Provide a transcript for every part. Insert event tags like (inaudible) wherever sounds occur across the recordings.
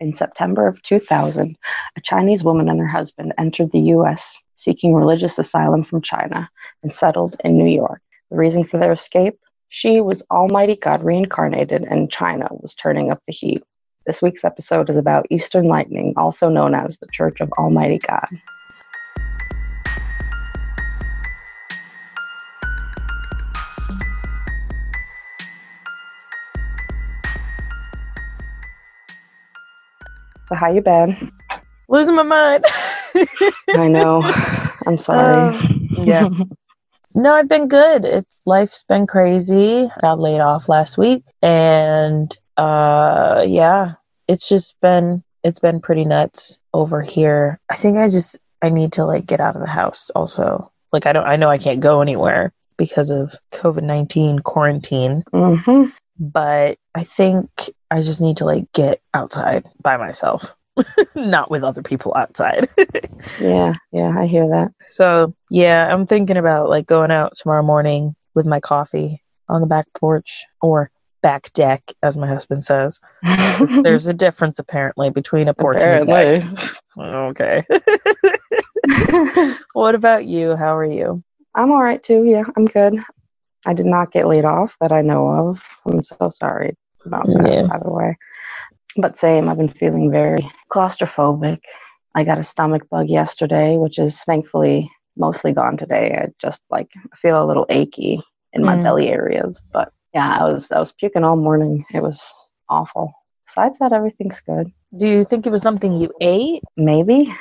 In September of 2000, a Chinese woman and her husband entered the US seeking religious asylum from China and settled in New York. The reason for their escape? She was Almighty God reincarnated, and China was turning up the heat. This week's episode is about Eastern Lightning, also known as the Church of Almighty God. So how you been? Losing my mind. I know. (laughs) I'm sorry. Um, yeah. No, I've been good. It's life's been crazy. Got laid off last week and uh yeah, it's just been it's been pretty nuts over here. I think I just I need to like get out of the house also. Like I don't I know I can't go anywhere because of COVID-19 quarantine, hmm but I think I just need to like get outside by myself, (laughs) not with other people outside. (laughs) Yeah, yeah, I hear that. So yeah, I'm thinking about like going out tomorrow morning with my coffee on the back porch or back deck, as my husband says. (laughs) There's a difference apparently between a porch and a deck. Oh, okay. what about you? How are you? I'm all right too. Yeah, I'm good. I did not get laid off that I know of. I'm so sorry about that, Yeah. by the way. But same, I've been feeling very claustrophobic. I got a stomach bug yesterday, which is thankfully mostly gone today. I just like feel a little achy in my Mm. belly areas. But yeah, I was I was puking all morning. It was awful. Besides that, everything's good. Do you think it was something you ate? Maybe, Mm.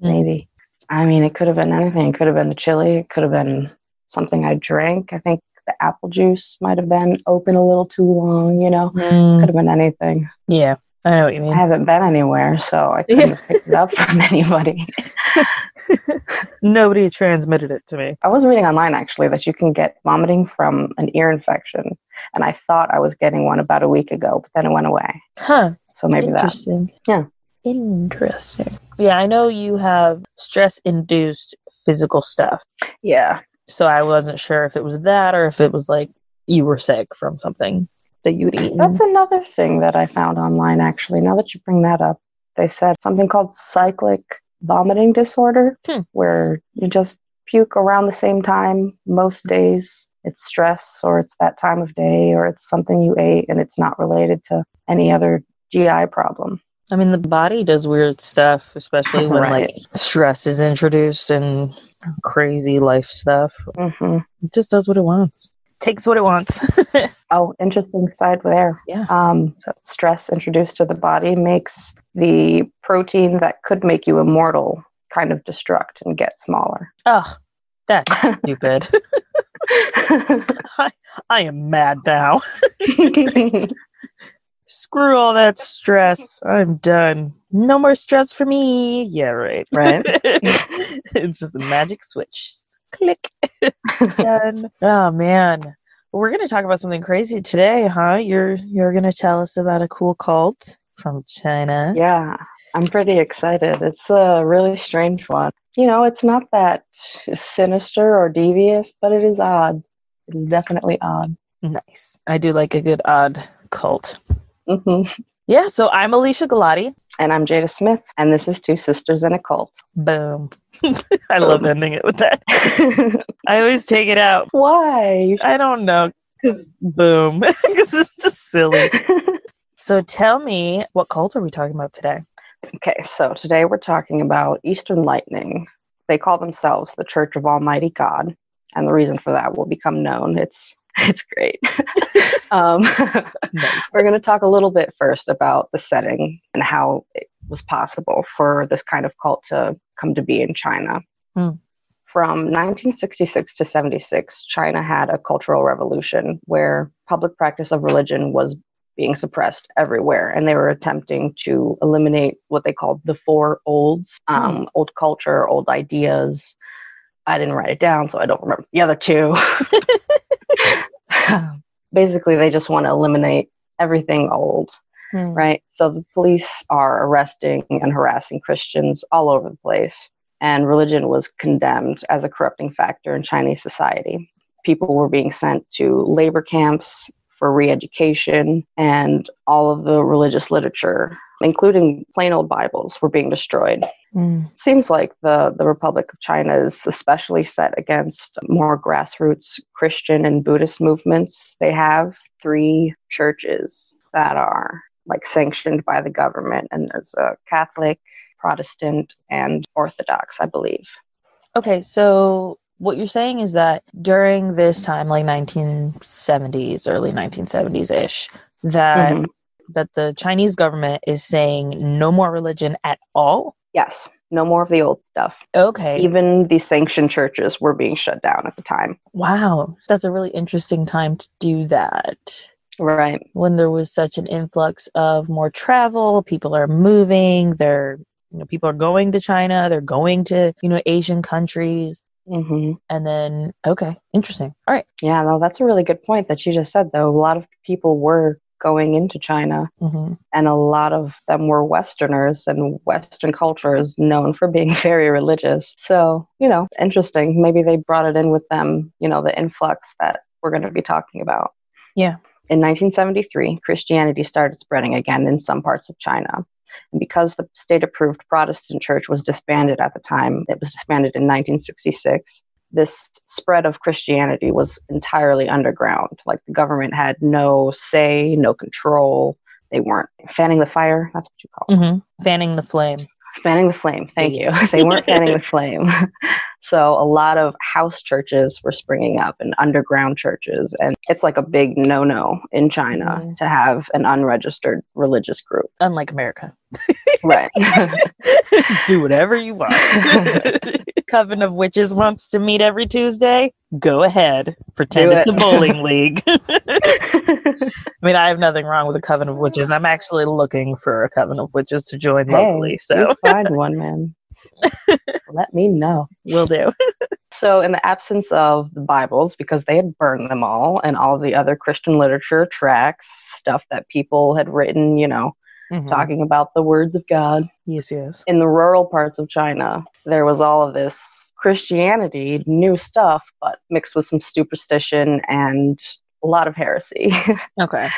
maybe. I mean, it could have been anything. It could have been the chili. It could have been something I drank. I think the apple juice might have been open a little too long. You know, Mm, could have been anything. yeah, I know what you mean. I haven't been anywhere, so I couldn't (laughs) have picked it up from anybody. Nobody transmitted it to me. I was reading online actually that you can get vomiting from an ear infection, and I thought I was getting one about a week ago, but then it went away. Huh. So maybe that. Interesting. Yeah. Interesting. Yeah, I know you have stress induced physical stuff. Yeah, So I wasn't sure if it was that or if it was like you were sick from something that you'd eaten. That's another thing that I found online, actually. Now that you bring that up, they said something called cyclic vomiting disorder, Hmm. where you just puke around the same time most days. It's stress, or it's that time of day, or it's something you ate and it's not related to any other GI problem. I mean, the body does weird stuff, especially when Right. like stress is introduced and crazy life stuff. hmm It just does what it wants. Takes what it wants. (laughs) Oh, interesting side there. yeah. Um, so stress introduced to the body makes the protein that could make you immortal kind of destruct and get smaller. Oh, that's (laughs) stupid. (laughs) I, I am mad now. Screw all that stress. I'm done. No more stress for me. Yeah, right. Right. (laughs) it's just a magic switch. Click. Done. Oh man. We're gonna talk about something crazy today, huh? You're you're gonna tell us about a cool cult from China. Yeah, I'm pretty excited. It's a really strange one. You know, it's not that sinister or devious, but it is odd. It is definitely odd. Nice. I do like a good odd cult. Hmm Yeah, so I'm Alicia Galati. And I'm Jada Smith, and this is Two Sisters in a Cult. Boom. (laughs) I love ending it with that. (laughs) I always take it out. Why? I don't know. Because boom. (laughs) Because it's just silly. So tell me, what cult are we talking about today? okay, so today we're talking about Eastern Lightning. They call themselves the Church of Almighty God, and the reason for that will become known. It's (laughs) it's great. (laughs) um, Nice. (laughs) We're going to talk a little bit first about the setting and how it was possible for this kind of cult to come to be in China. Hmm. From 1966 to 76, China had a cultural revolution where public practice of religion was being suppressed everywhere, and they were attempting to eliminate what they called the four olds um, old culture, old ideas. I didn't write it down, so I don't remember the other two. (laughs) Basically, they just want to eliminate everything old Hmm. right? So the police are arresting and harassing Christians all over the place, and religion was condemned as a corrupting factor in Chinese society. People were being sent to labor camps for re education, and all of the religious literature, including plain old Bibles, were being destroyed. Mm. Seems like the, the Republic of China is especially set against more grassroots Christian and Buddhist movements. They have three churches that are like sanctioned by the government, and there's a Catholic, Protestant, and Orthodox, I believe. Okay, so what you're saying is that during this time, like 1970s, early 1970s ish, that Mhm. that the Chinese government is saying no more religion at all. Yes, no more of the old stuff. Okay, Even the sanctioned churches were being shut down at the time. wow, that's a really interesting time to do that. Right. When there was such an influx of more travel, people are moving, they're you know people are going to China, they're going to you know Asian countries, hmm and then okay, interesting. All right. Yeah, no, that's a really good point that you just said, though. A lot of people were going into China, hmm and a lot of them were Westerners, and Western culture is known for being (laughs) very religious. So, you know, interesting. Maybe they brought it in with them, you know, the influx that we're going to be talking about. Yeah. In 1973, Christianity started spreading again in some parts of China. And because the state approved Protestant church was disbanded at the time, it was disbanded in 1966. This spread of Christianity was entirely underground. Like the government had no say, no control. They weren't fanning the fire. That's what you call it. hmm Fanning the flame. Fanning the flame. Thank you. (laughs) they weren't fanning the flame. (laughs) so a lot of house churches were springing up and underground churches. And it's like a big no no in China Mhm. to have an unregistered religious group. Unlike America. Right. (laughs) Do whatever you want. (laughs) Coven of Witches wants to meet every Tuesday. Go ahead. Pretend Do it's it. a bowling league. (laughs) I mean, I have nothing wrong with a Coven of Witches. I'm actually looking for a Coven of Witches to join locally, so find one, man. Let me know. we'll do. (laughs) So, in the absence of the Bibles, because they had burned them all, and all the other Christian literature, tracts, stuff that people had written, you know, Mhm. talking about the words of God, Yes, yes. in the rural parts of China, there was all of this Christianity, new stuff, but mixed with some superstition and a lot of heresy, (laughs) Okay.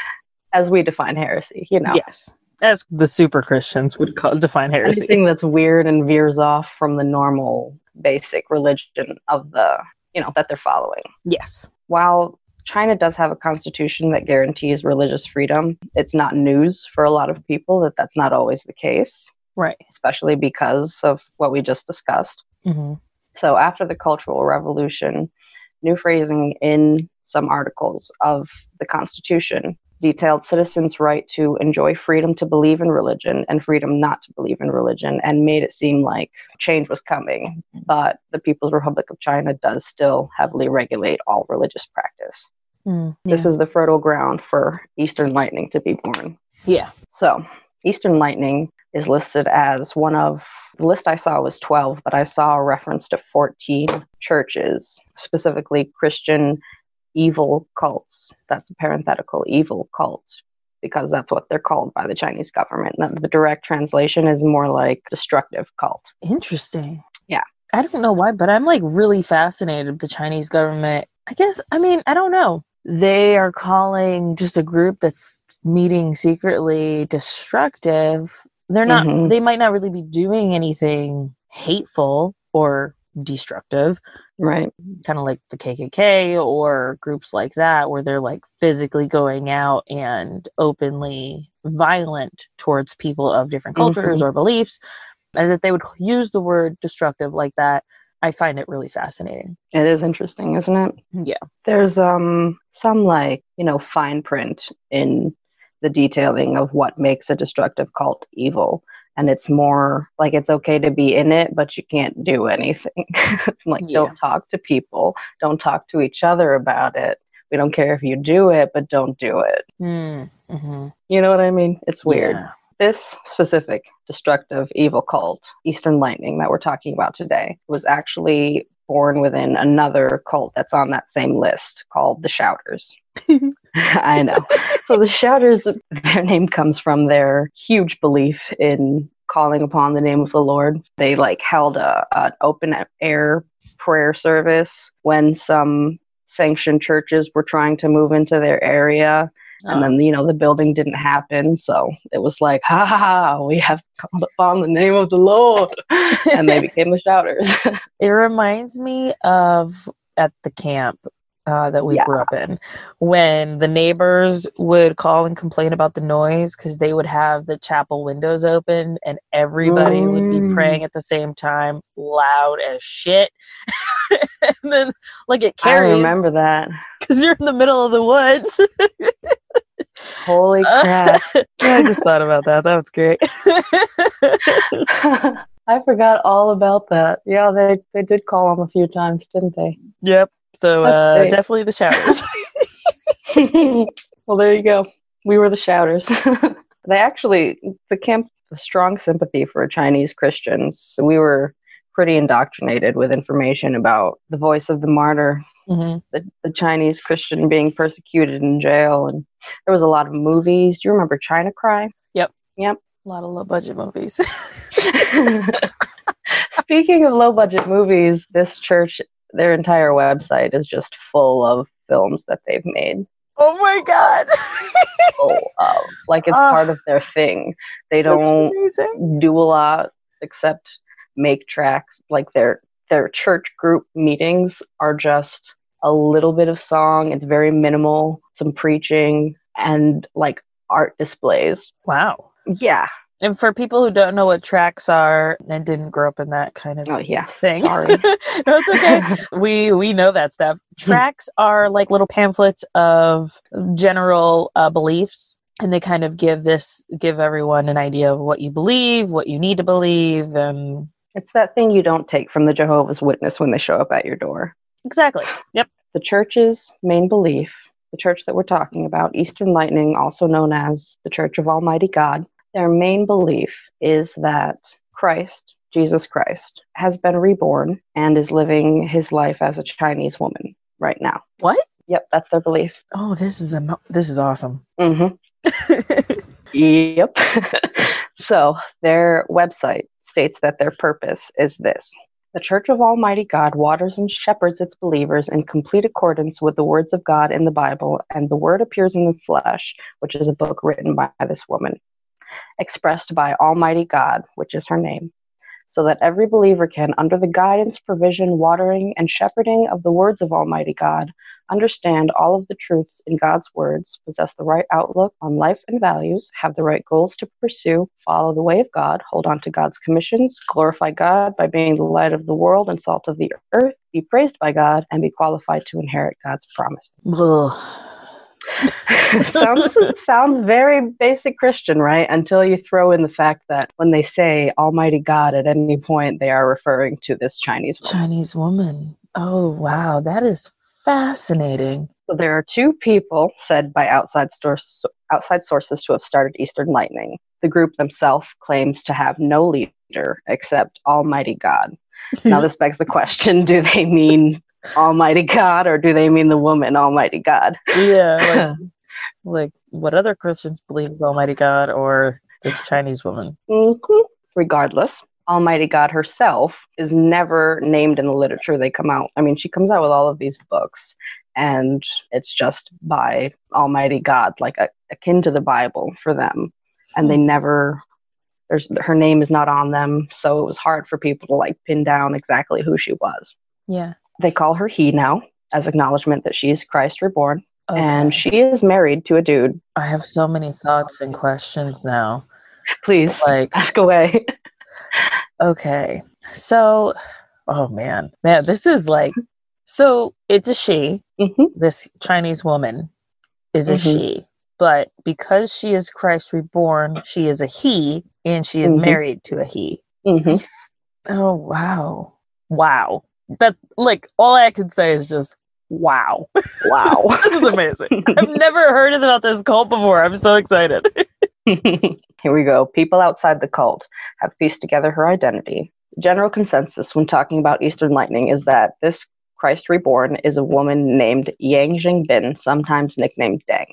as we define heresy, you know. Yes. As the super Christians would call define heresy. Anything that's weird and veers off from the normal basic religion of the, you know, that they're following. Yes. While China does have a constitution that guarantees religious freedom, it's not news for a lot of people that that's not always the case, Right. especially because of what we just discussed. hmm So after the Cultural Revolution, new phrasing in some articles of the Constitution detailed citizens' right to enjoy freedom to believe in religion and freedom not to believe in religion and made it seem like change was coming. But the People's Republic of China does still heavily regulate all religious practice. Mm, This is the fertile ground for Eastern Lightning to be born. yeah. So, Eastern Lightning is listed as one of the list I saw was 12, but I saw a reference to 14 churches, specifically Christian evil cults. That's a parenthetical evil cult because that's what they're called by the Chinese government. And the direct translation is more like destructive cult. Interesting. Yeah. I don't know why, but I'm like really fascinated with the Chinese government. I guess, I mean, I don't know. They are calling just a group that's meeting secretly destructive. They're not, Mhm. they might not really be doing anything hateful or destructive, Right. kind of like the KKK or groups like that, where they're like physically going out and openly violent towards people of different cultures Mhm. or beliefs, and that they would use the word destructive like that. I find it really fascinating. It is interesting, isn't it? Yeah. There's um some like, you know, fine print in the detailing of what makes a destructive cult evil. And it's more like it's okay to be in it, but you can't do anything. (laughs) like Yeah. don't talk to people, don't talk to each other about it. We don't care if you do it, but don't do it. Mm-hmm. You know what I mean? It's weird. Yeah. This specific destructive evil cult, Eastern Lightning, that we're talking about today, was actually born within another cult that's on that same list called the Shouters. (laughs) (laughs) I know. So the Shouters, their name comes from their huge belief in calling upon the name of the Lord. They like held a an open air prayer service when some sanctioned churches were trying to move into their area. And then, oh. you know, the building didn't happen. So it was like, ha ha ha, we have called upon the name of the Lord. and they (laughs) became the shouters. (laughs) it reminds me of at the camp uh, that we Yeah. grew up in when the neighbors would call and complain about the noise because they would have the chapel windows open and everybody would be Mm. praying at the same time loud as shit (laughs) and then like it carries I remember that. because you're in the middle of the woods Holy (laughs) crap. i just thought about that that was great (laughs) I forgot all about that. Yeah, they, they did call them a few times, didn't they? yep so uh, definitely the showers (laughs) (laughs) well, there you go. We were the shouters. (laughs) they actually, the camp, a strong sympathy for Chinese Christians. So we were pretty indoctrinated with information about the voice of the martyr, Mhm. the, the Chinese Christian being persecuted in jail. And there was a lot of movies. Do you remember China Cry? Yep. Yep. A lot of low budget movies Speaking of low budget movies, this church, their entire website is just full of films that they've made. oh my god Full of. Like it's Ah. part of their thing. They don't do a lot except make tracts. Like their their church group meetings are just a little bit of song. It's very minimal, some preaching and like art displays. Wow. Yeah. And for people who don't know what tracts are and didn't grow up in that kind of Oh yeah. thing, Sorry. (laughs) no, it's okay. (laughs) we we know that stuff. Tracts are like little pamphlets of general uh, beliefs, and they kind of give this give everyone an idea of what you believe, what you need to believe, and It's that thing you don't take from the Jehovah's Witness when they show up at your door. exactly. Yep. The church's main belief, the church that we're talking about, Eastern Lightning, also known as the Church of Almighty God, their main belief is that Christ, Jesus Christ, has been reborn and is living his life as a Chinese woman right now. What? Yep, that's their belief. Oh, this is a this is awesome. hmm (laughs) Yep. (laughs) so their website states that their purpose is this. The Church of Almighty God waters and shepherds its believers in complete accordance with the words of God in the Bible, and the Word appears in the flesh, which is a book written by this woman, expressed by Almighty God, which is her name, so that every believer can, under the guidance, provision, watering, and shepherding of the words of Almighty God, understand all of the truths in God's words, possess the right outlook on life and values, have the right goals to pursue, follow the way of God, hold on to God's commissions, glorify God by being the light of the world and salt of the earth, be praised by God, and be qualified to inherit God's promise. Ugh. (laughs) sounds sounds very basic Christian, right? Until you throw in the fact that when they say Almighty God at any point, they are referring to this Chinese woman. Chinese woman. Oh wow, that is fascinating. So there are two people said by outside source, outside sources to have started Eastern Lightning. The group themselves claims to have no leader except Almighty God. (laughs) Now this begs the question: Do they mean Almighty God, or do they mean the woman Almighty God? yeah, like, (laughs) like what other Christians believe is Almighty God or this Chinese woman? Mhm. Regardless, Almighty God herself is never named in the literature they come out. I mean, she comes out with all of these books, and it's just by Almighty God, like a, akin to the Bible for them. And they Hmm. never, there's her name is not on them, so it was hard for people to like pin down exactly who she was. Yeah. They call her he now as acknowledgement that she's Christ reborn, Okay. and she is married to a dude. I have so many thoughts and questions now. Please Like, ask away. okay. So, oh man. Man, this is like so it's a she. hmm This Chinese woman is a Mhm. she. But because she is Christ reborn, she is a he and she is Mhm. married to a he. hmm Oh wow. Wow. That like all I can say is just wow. Wow. (laughs) this is amazing. I've (laughs) never heard about this cult before. I'm so excited. (laughs) Here we go. People outside the cult have pieced together her identity. General consensus when talking about Eastern Lightning is that this Christ reborn is a woman named Yang Xiangbin, sometimes nicknamed Deng.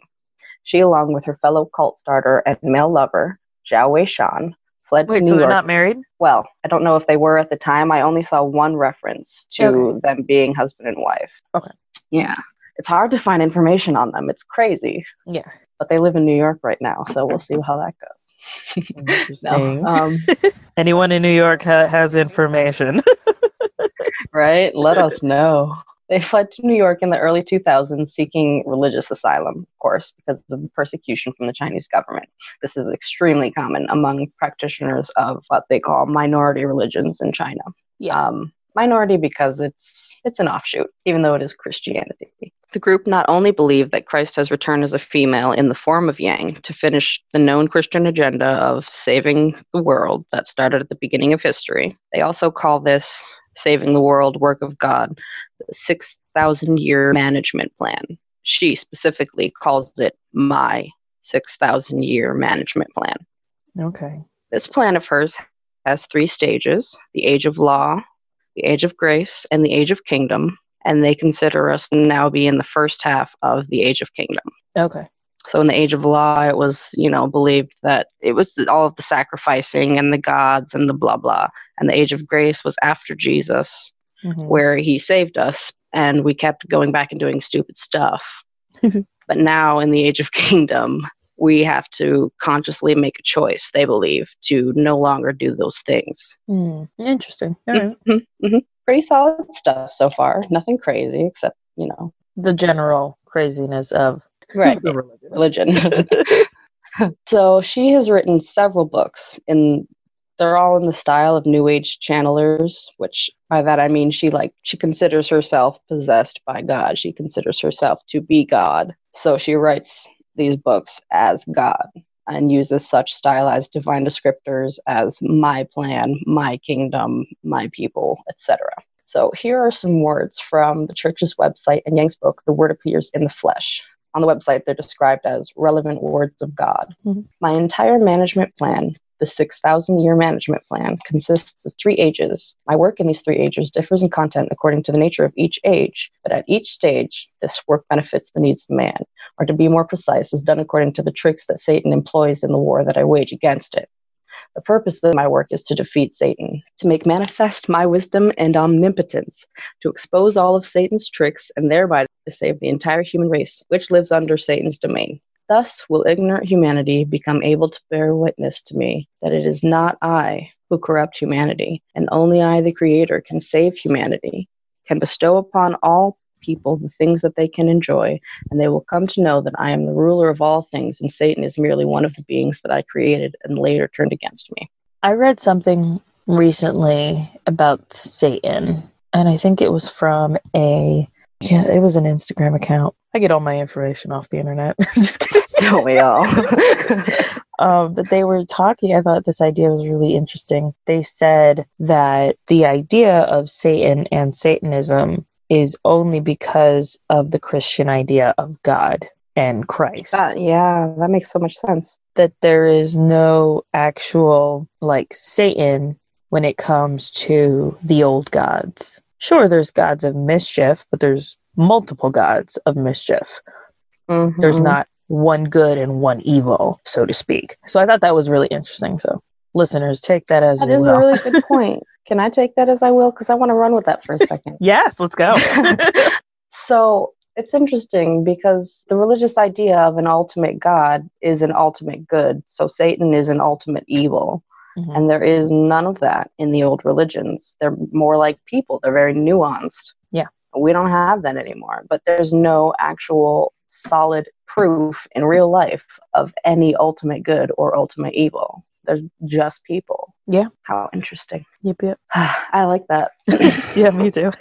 She, along with her fellow cult starter and male lover, Zhao Wei Shan, fled Wait, to so they're York. not married? well, I don't know if they were at the time. I only saw one reference to Okay. them being husband and wife. Okay. Yeah. It's hard to find information on them. It's crazy. Yeah. But they live in New York right now, so we'll see how that goes. (laughs) Interesting. No, um, (laughs) Anyone in New York ha- has information. (laughs) right? Let us know. They fled to New York in the early 2000s seeking religious asylum, of course, because of persecution from the Chinese government. This is extremely common among practitioners of what they call minority religions in China. Yeah. Um, minority because it's it's an offshoot, even though it is Christianity. The group not only believe that Christ has returned as a female in the form of Yang to finish the known Christian agenda of saving the world that started at the beginning of history, they also call this saving the world work of God 6,000 year management plan. She specifically calls it my 6,000 year management plan. okay. This plan of hers has three stages the age of law, the age of grace, and the age of kingdom. And they consider us now be in the first half of the age of kingdom. Okay. So in the age of law, it was, you know, believed that it was all of the sacrificing and the gods and the blah blah. And the age of grace was after Jesus, Mhm. where he saved us and we kept going back and doing stupid stuff. (laughs) but now in the age of kingdom, we have to consciously make a choice, they believe, to no longer do those things. Hmm. Interesting. All right. hmm Pretty solid stuff so far. Nothing crazy except, you know, The general craziness of (laughs) right, religion. religion. (laughs) so she has written several books in they're all in the style of new age channelers which by that i mean she like she considers herself possessed by god she considers herself to be god so she writes these books as god and uses such stylized divine descriptors as my plan my kingdom my people etc so here are some words from the church's website and yang's book the word appears in the flesh on the website, they're described as relevant words of God. Mhm. My entire management plan, the 6,000 year management plan, consists of three ages. My work in these three ages differs in content according to the nature of each age, but at each stage, this work benefits the needs of man, or to be more precise, is done according to the tricks that Satan employs in the war that I wage against it. The purpose of my work is to defeat Satan, to make manifest my wisdom and omnipotence, to expose all of Satan's tricks, and thereby to save the entire human race, which lives under Satan's domain. Thus will ignorant humanity become able to bear witness to me that it is not I who corrupt humanity, and only I, the Creator, can save humanity, can bestow upon all people the things that they can enjoy, and they will come to know that I am the ruler of all things, and Satan is merely one of the beings that I created and later turned against me. I read something recently about Satan, and I think it was from a yeah, it was an Instagram account. I get all my information off the internet. (laughs) Just kidding. (laughs) Don't we all? (laughs) um, but they were talking. I thought this idea was really interesting. They said that the idea of Satan and Satanism is only because of the Christian idea of God and Christ. That- yeah, that makes so much sense. that there is no actual like Satan when it comes to the old gods. Sure, there's gods of mischief, but there's multiple gods of mischief. There's Mhm. not one good and one evil, so to speak. So I thought that was really interesting. So listeners, take that as That is will. a really good (laughs) point. Can I take that as I will? Because I want to run with that for a second. (laughs) yes, let's go. (laughs) so it's interesting because the religious idea of an ultimate God is an ultimate good. So Satan is an ultimate evil. Mhm. And there is none of that in the old religions. They're more like people, they're very nuanced. Yeah. We don't have that anymore. But there's no actual solid proof in real life of any ultimate good or ultimate evil. There's just people. Yeah. How interesting. Yep, yep. (sighs) I like that. (laughs) Yeah, me too.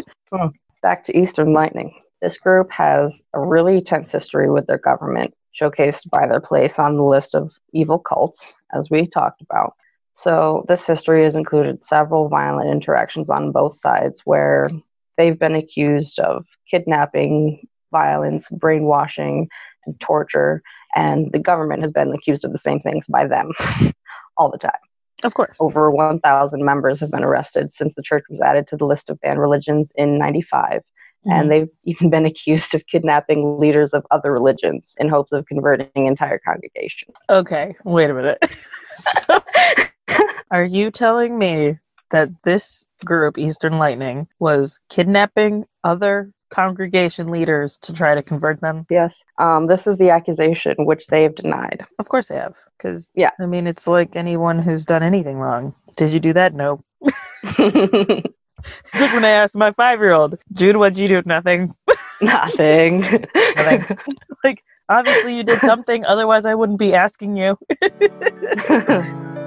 (laughs) Back to Eastern Lightning. This group has a really tense history with their government, showcased by their place on the list of evil cults, as we talked about. So, this history has included several violent interactions on both sides where they've been accused of kidnapping, violence, brainwashing, and torture, and the government has been accused of the same things by them (laughs) all the time. of course. Over 1,000 members have been arrested since the church was added to the list of banned religions in 95. Mhm. And they've even been accused of kidnapping leaders of other religions in hopes of converting entire congregations. Okay, wait a minute. (laughs) So, are you telling me that this group, Eastern Lightning, was kidnapping other congregation leaders to try to convert them? Yes. Um, this is the accusation, which they have denied. Of course they have. Because, Yeah. I mean, it's like anyone who's done anything wrong. Did you do that? No. (laughs) It's like when I asked my five year old, Jude, what'd you do? Nothing. (laughs) Nothing. Nothing. Obviously, you did something. Otherwise, I wouldn't be asking you. (laughs)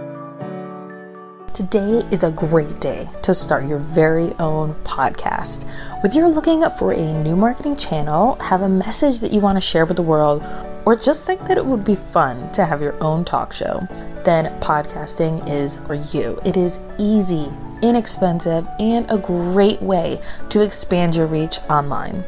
Today is a great day to start your very own podcast. Whether you're looking for a new marketing channel, have a message that you want to share with the world, or just think that it would be fun to have your own talk show, then podcasting is for you. It is easy, inexpensive, and a great way to expand your reach online.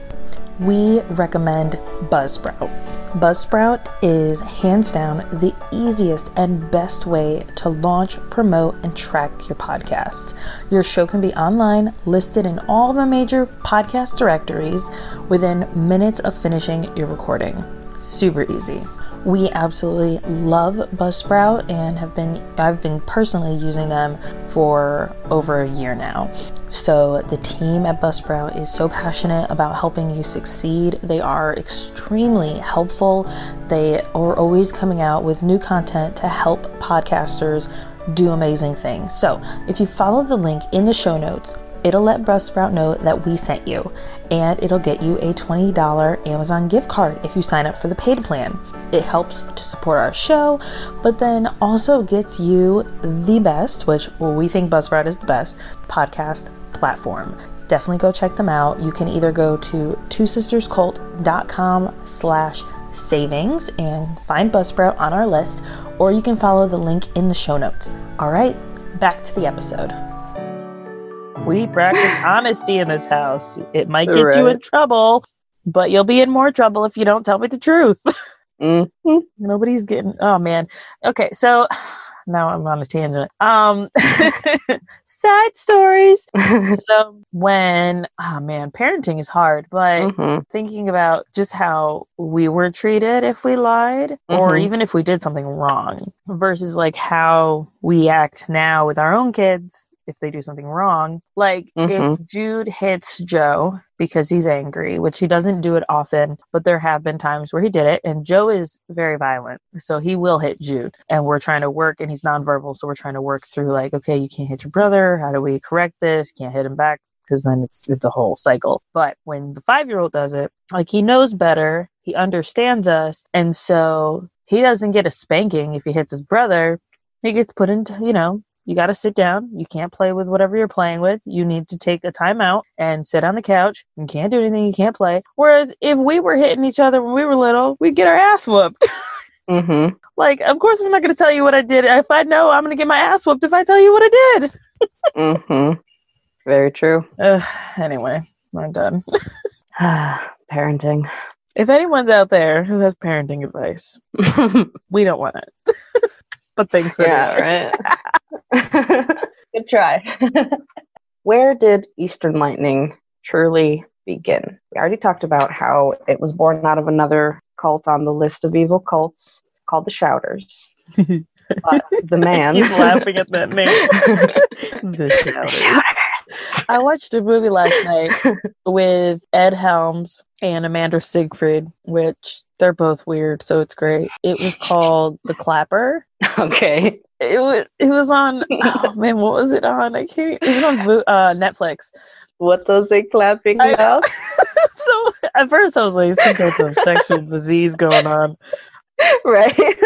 We recommend Buzzsprout. Buzzsprout is hands down the easiest and best way to launch, promote, and track your podcast. Your show can be online, listed in all the major podcast directories within minutes of finishing your recording. Super easy. We absolutely love Buzzsprout and have been I've been personally using them for over a year now. So the team at Buzzsprout is so passionate about helping you succeed. They are extremely helpful. They are always coming out with new content to help podcasters do amazing things. So, if you follow the link in the show notes, it'll let Buzzsprout know that we sent you, and it'll get you a $20 Amazon gift card if you sign up for the paid plan. It helps to support our show, but then also gets you the best, which we think Buzzsprout is the best podcast platform. Definitely go check them out. You can either go to twosisterscult.com slash savings and find Buzzsprout on our list, or you can follow the link in the show notes. All right, back to the episode. We practice (laughs) honesty in this house. It might get you in trouble, but you'll be in more trouble if you don't tell me the truth. (laughs) Mhm. Nobody's getting. Oh man. Okay, so (sighs) now I'm on a tangent. Um, (laughs) side stories. So when oh man, parenting is hard, but Mhm. thinking about just how we were treated if we lied or Mhm. even if we did something wrong versus like how we act now with our own kids if they do something wrong. Like Mhm. if Jude hits Joe because he's angry, which he doesn't do it often, but there have been times where he did it and Joe is very violent. So he will hit Jude and we're trying to work and he's nonverbal. So we're trying to work through like, okay, you can't hit your brother. How do we correct this? Can't hit him back because then it's it's a whole cycle. But when the five year old does it, like he knows better, he understands us, and so he doesn't get a spanking if he hits his brother. He gets put into you know. You got to sit down. You can't play with whatever you're playing with. You need to take a time out and sit on the couch. You can't do anything. You can't play. Whereas if we were hitting each other when we were little, we'd get our ass whooped. (laughs) Mhm. like, of course, I'm not going to tell you what I did. If I know, I'm going to get my ass whooped if I tell you what I did. (laughs) mm-hmm. Very true. Ugh, anyway, I'm done. (laughs) (sighs) Parenting. If anyone's out there who has parenting advice, we don't want it. But thanks anyway. yeah, right. (laughs) (laughs) Good try. (laughs) Where did Eastern Lightning truly begin? We already talked about how it was born out of another cult on the list of evil cults called the Shouters. But the man. Keep laughing at that name. the shouters. Shouters. I watched a movie last night with Ed Helms and Amanda Seyfried, which they're both weird, so it's great. It was called The Clapper. (laughs) Okay. It was it was on oh (laughs) man, what was it on? I can't it was on uh, Netflix. What does they clapping about? (laughs) so at first I was like some type of sexual disease going on. right.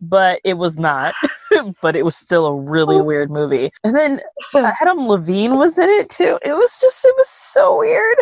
but it was not. (laughs) but it was still a really weird movie. And then Adam Levine was in it too. It was just it was so weird.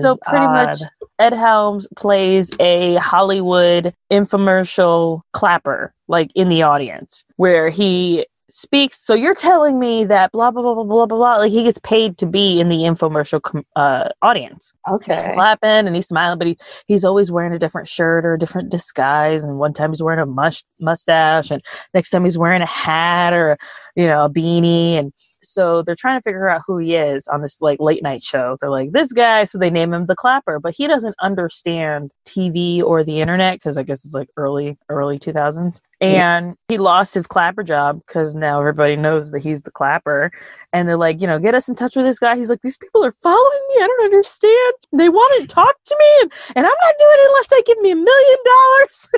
So pretty much. Ed Helms plays a Hollywood infomercial clapper like in the audience where he speaks so you're telling me that blah blah blah blah blah blah blah like he gets paid to be in the infomercial com- uh audience Okay. He's clapping and he's smiling, but he, he's always wearing a different shirt or a different disguise. And one time he's wearing a mush, mustache, and next time he's wearing a hat or you know a beanie. And so they're trying to figure out who he is on this like late night show. They're like this guy, so they name him the Clapper, but he doesn't understand TV or the internet because I guess it's like early early 2000s. And he lost his clapper job because now everybody knows that he's the clapper. And they're like, you know, get us in touch with this guy. He's like, these people are following me. I don't understand. They want to talk to me, and, and I'm not doing it unless they give me a million dollars.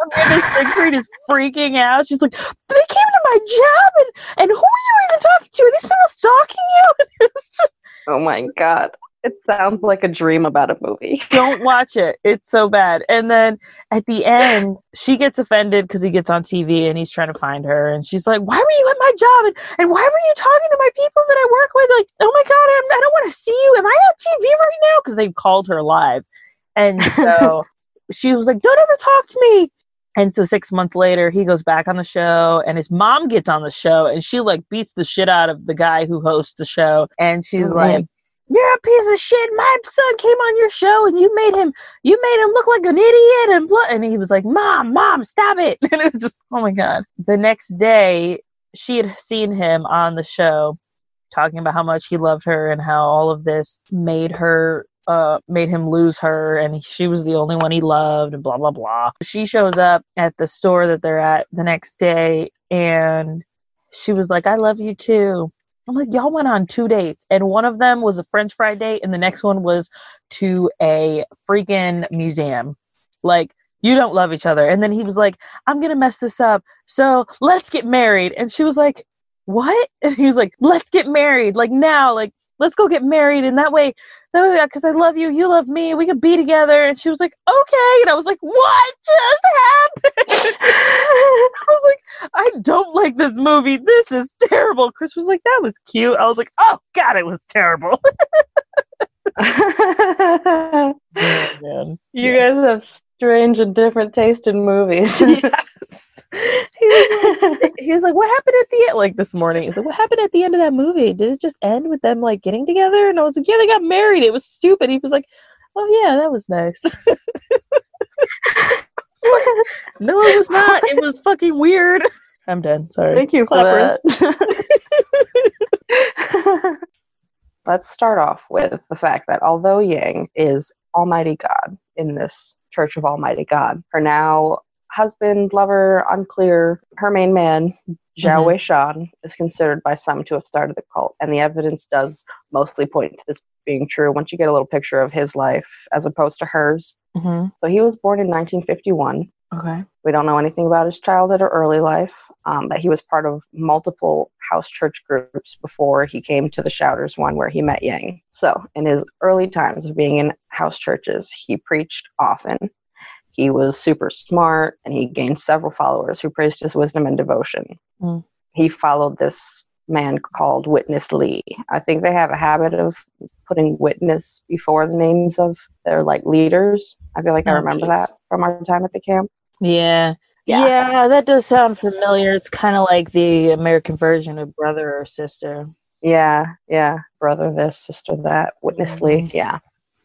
(laughs) Amanda Seyfried is freaking out. She's like, they came to my job, and, and who are you even talking to? Are these people stalking you? (laughs) it's just. Oh my God. It sounds like a dream about a movie. (laughs) Don't watch it. It's so bad. And then at the end, she gets offended because he gets on TV and he's trying to find her. And she's like, Why were you at my job? And, and why were you talking to my people that I work with? Like, oh my God, I'm, I don't want to see you. Am I on TV right now? Because they called her live. And so (laughs) she was like, Don't ever talk to me. And so six months later, he goes back on the show, and his mom gets on the show, and she like beats the shit out of the guy who hosts the show. And she's Mhm. like, "You're a piece of shit. My son came on your show, and you made him, you made him look like an idiot." And blah. And he was like, "Mom, mom, stop it!" (laughs) And it was just, oh my god. The next day, she had seen him on the show talking about how much he loved her and how all of this made her uh made him lose her and she was the only one he loved and blah blah blah. She shows up at the store that they're at the next day and she was like i love you too. I'm like y'all went on two dates and one of them was a french fry date and the next one was to a freaking museum. Like you don't love each other. And then he was like i'm gonna mess this up so let's get married. And she was like what? (laughs) And he was like let's get married like now like let's go get married. And that way that way because i love you you love me we could be together. And she was like okay. And i was like what just happened? (laughs) I was like i don't like this movie. This is terrible. Chris was like that was cute. I was like oh god it was terrible. (laughs) (laughs) Oh, you guys have strange and different taste in movies. yes he was like, (laughs) he was like, "What happened at the end?" Like this morning, he's like, "What happened at the end of that movie? Did it just end with them like getting together?" And I was like, "Yeah, they got married. It was stupid." He was like, "Oh yeah, that was nice." (laughs) It's like, no, it was not. It was fucking weird. I'm done. Sorry. Thank you for that. (laughs) Let's start off with the fact that although Yang is Almighty God in this Church of Almighty God, her now husband, lover, unclear, her main man, Zhao Mhm. Weishan, is considered by some to have started the cult, and the evidence does mostly point to this being true once you get a little picture of his life as opposed to hers. hmm So he was born in 1951. Okay. We don't know anything about his childhood or early life, um, but he was part of multiple house church groups before he came to the Shouters one where he met Yang. So, in his early times of being in house churches, he preached often. He was super smart and he gained several followers who praised his wisdom and devotion. Mm. He followed this man called Witness Lee. I think they have a habit of putting witness before the names of their like leaders. I feel like I Oh, remember jeez. that from our time at the camp. Yeah. Yeah. yeah. that does sound familiar. It's kind of like the American version of brother or sister. Yeah, yeah. Brother this, sister that, witness Lee. Mhm. Yeah,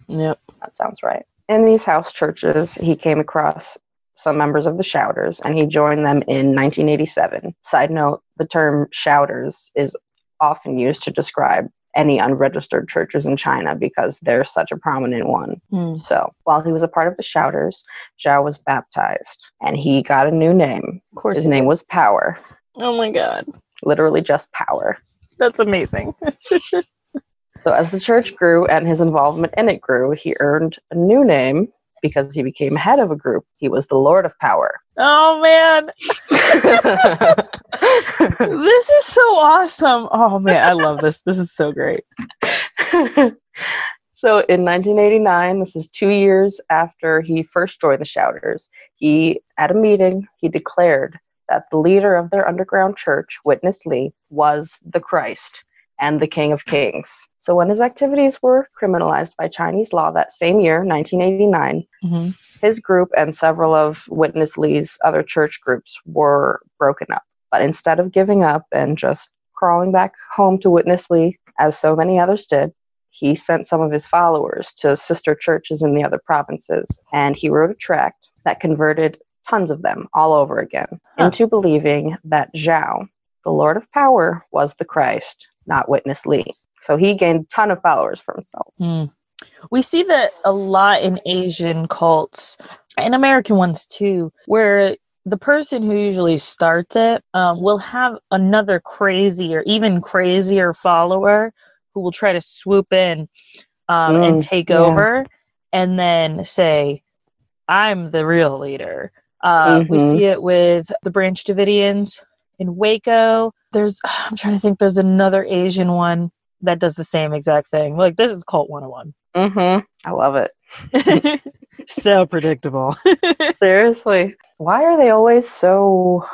Yep. that sounds right. In these house churches, he came across some members of the Shouters and he joined them in 1987. Side note the term Shouters is often used to describe any unregistered churches in China because they're such a prominent one. Hmm. So while he was a part of the Shouters, Zhao was baptized and he got a new name. Of course. His name was Power, Oh my god. literally just Power. That's amazing. (laughs) So as the church grew and his involvement in it grew, he earned a new name because he became head of a group. He was the Lord of Power. Oh man. (laughs) this is so awesome. Oh man, I love this. This is so great. (laughs) so in 1989, this is two years after he first joined the Shouters, he, at a meeting, he declared that the leader of their underground church, Witness Lee, was the Christ and the King of Kings. So when his activities were criminalized by Chinese law that same year, 1989, hmm his group and several of Witness Lee's other church groups were broken up. But instead of giving up and just crawling back home to Witness Lee, as so many others did, he sent some of his followers to sister churches in the other provinces, and he wrote a tract that converted tons of them all over again Huh. into believing that Zhao, the Lord of Power was the Christ, not Witness Lee. So he gained a ton of followers for himself. Mm. We see that a lot in Asian cults and American ones too, where the person who usually starts it um, will have another crazy or even crazier follower who will try to swoop in um, mm, and take yeah. over and then say, I'm the real leader. Uh, mm-hmm. We see it with the Branch Davidians in Waco. There's, (sighs) I'm trying to think, there's another Asian one that does the same exact thing. Like, this is Cult 101. Mm-hmm. I love it. (laughs) so predictable. (laughs) Seriously. Why are they always so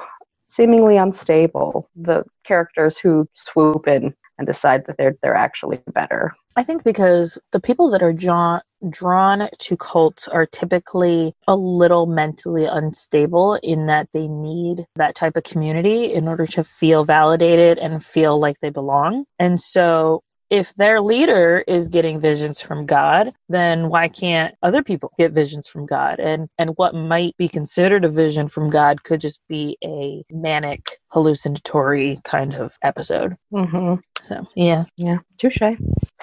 seemingly unstable? The characters who swoop in and decide that they're they're actually better. I think because the people that are drawn drawn to cults are typically a little mentally unstable in that they need that type of community in order to feel validated and feel like they belong. And so if their leader is getting visions from God, then why can't other people get visions from God? And and what might be considered a vision from God could just be a manic hallucinatory kind of episode. Mm-hmm. So yeah, yeah, touche.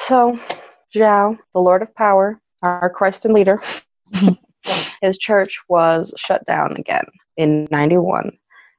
So Zhao, the Lord of Power, our Christ and leader, (laughs) his church was shut down again in '91.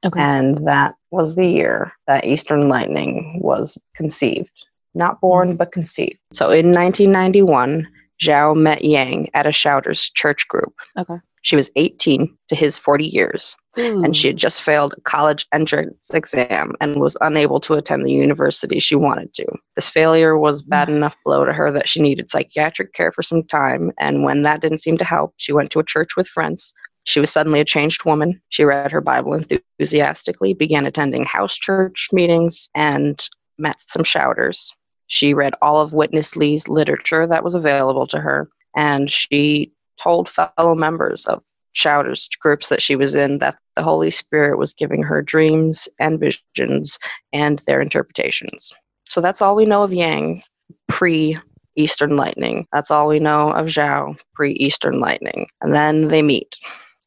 Okay. And that was the year that Eastern Lightning was conceived not born mm-hmm. but conceived. So in 1991, Zhao met Yang at a Shouters church group. Okay. She was 18 to his 40 years, Ooh. and she had just failed a college entrance exam and was unable to attend the university she wanted to. This failure was bad mm. enough blow to her that she needed psychiatric care for some time, and when that didn't seem to help, she went to a church with friends. She was suddenly a changed woman. She read her Bible enthusiastically, began attending house church meetings, and met some shouters. She read all of Witness Lee's literature that was available to her, and she told fellow members of shouters groups that she was in that the Holy Spirit was giving her dreams and visions and their interpretations. So that's all we know of Yang pre Eastern Lightning. That's all we know of Zhao pre Eastern Lightning. And then they meet,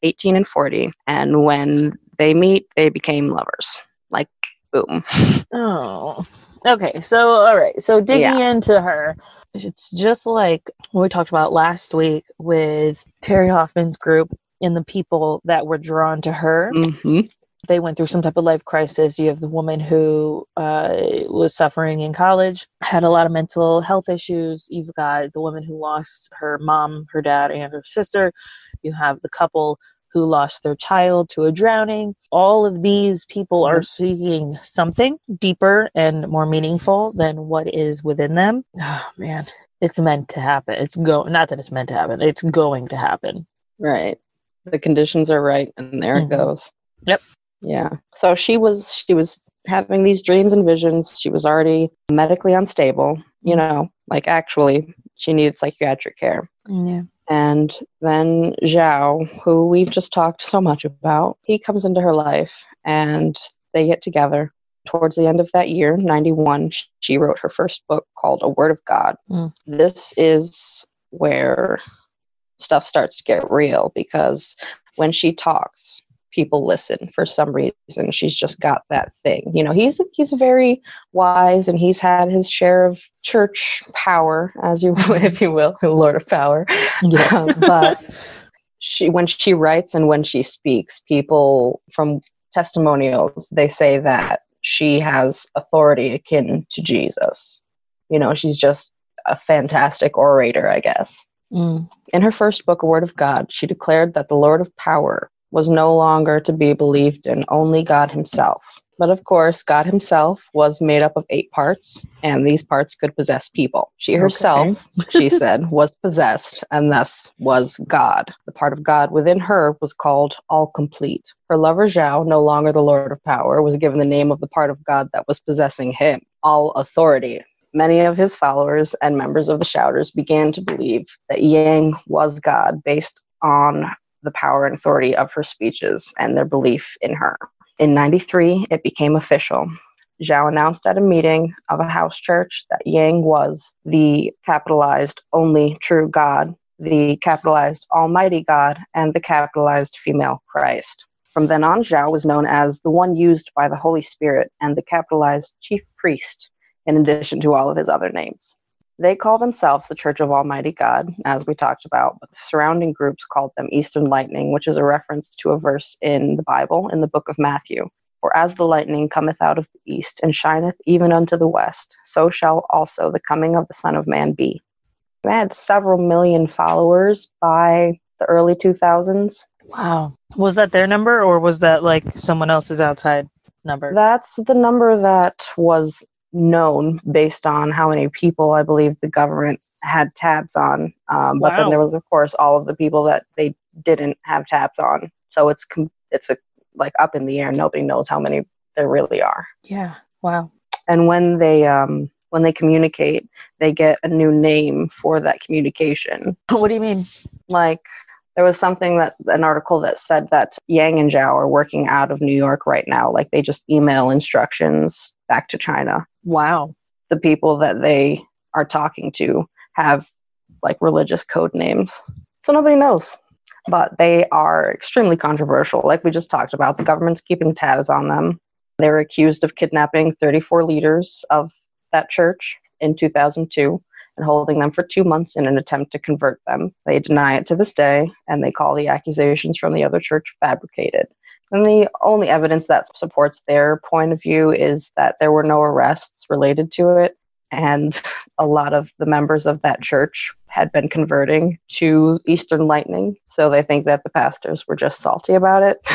18 and 40. And when they meet, they became lovers. Like, boom. (laughs) Oh. Okay, so all right, so digging yeah. into her, it's just like what we talked about last week with Terri Hoffman's group and the people that were drawn to her. Mm-hmm. They went through some type of life crisis. You have the woman who uh, was suffering in college, had a lot of mental health issues. You've got the woman who lost her mom, her dad, and her sister. You have the couple who lost their child to a drowning. All of these people are mm-hmm. seeking something deeper and more meaningful than what is within them. (sighs) Oh man, it's meant to happen. It's go not that it's meant to happen. It's going to happen. Right. The conditions are right and there mm-hmm. it goes. Yep. Yeah. So she was she was having these dreams and visions. She was already medically unstable, you mm-hmm. know, like actually she needed psychiatric care. Yeah. And then Zhao, who we've just talked so much about, he comes into her life and they get together. Towards the end of that year, 91, she wrote her first book called A Word of God. Mm. This is where stuff starts to get real because when she talks, people listen for some reason. She's just got that thing. You know, he's he's very wise and he's had his share of church power, as you (laughs) if you will, Lord of Power. Yes. Um, but she when she writes and when she speaks, people from testimonials they say that she has authority akin to Jesus. You know, she's just a fantastic orator, I guess. Mm. In her first book, A Word of God, she declared that the Lord of Power was no longer to be believed in, only God Himself. But of course, God Himself was made up of eight parts, and these parts could possess people. She herself, okay. she (laughs) said, was possessed, and thus was God. The part of God within her was called all complete. Her lover Zhao, no longer the Lord of Power, was given the name of the part of God that was possessing him, all authority. Many of his followers and members of the Shouters began to believe that Yang was God based on the power and authority of her speeches and their belief in her. In 93, it became official. Zhao announced at a meeting of a house church that Yang was the capitalized only true God, the capitalized Almighty God, and the capitalized female Christ. From then on, Zhao was known as the one used by the Holy Spirit and the capitalized chief priest, in addition to all of his other names. They call themselves the Church of Almighty God, as we talked about, but the surrounding groups called them Eastern Lightning, which is a reference to a verse in the Bible in the book of Matthew. For as the lightning cometh out of the east and shineth even unto the west, so shall also the coming of the Son of Man be. They had several million followers by the early 2000s. Wow. Was that their number or was that like someone else's outside number? That's the number that was known based on how many people I believe the government had tabs on. Um, but then there was, of course, all of the people that they didn't have tabs on. So it's com- it's a like up in the air. Nobody knows how many there really are. yeah. Wow. And when they um, when they communicate, they get a new name for that communication. (laughs) What do you mean? Like there was something that an article that said that Yang and Zhao are working out of New York right now. Like they just email instructions back to China. Wow. The people that they are talking to have like religious code names. So nobody knows. But they are extremely controversial. Like we just talked about, the government's keeping tabs on them. They were accused of kidnapping 34 leaders of that church in 2002 and holding them for two months in an attempt to convert them. They deny it to this day, and they call the accusations from the other church fabricated. And the only evidence that supports their point of view is that there were no arrests related to it, and (laughs) a lot of the members of that church had been converting to Eastern Lightning, so they think that the pastors were just salty about it. (laughs)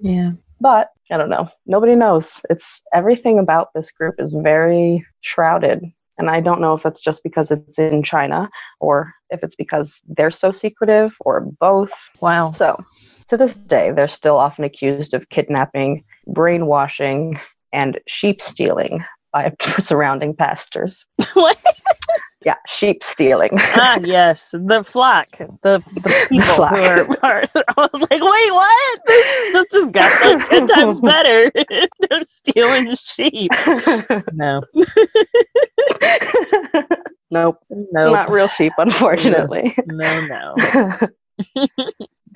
Yeah. But I don't know. Nobody knows. It's everything about this group is very shrouded. And I don't know if it's just because it's in China or if it's because they're so secretive or both. Wow. So, to this day, they're still often accused of kidnapping, brainwashing, and sheep stealing by (laughs) surrounding pastors. (laughs) what? Yeah, sheep stealing. (laughs) ah, yes, the flock, the the (laughs) people flock. who are, are. (laughs) I was like, wait, what? This just got like ten times better. They're stealing sheep. No, nope, no, not real sheep, unfortunately. no, no.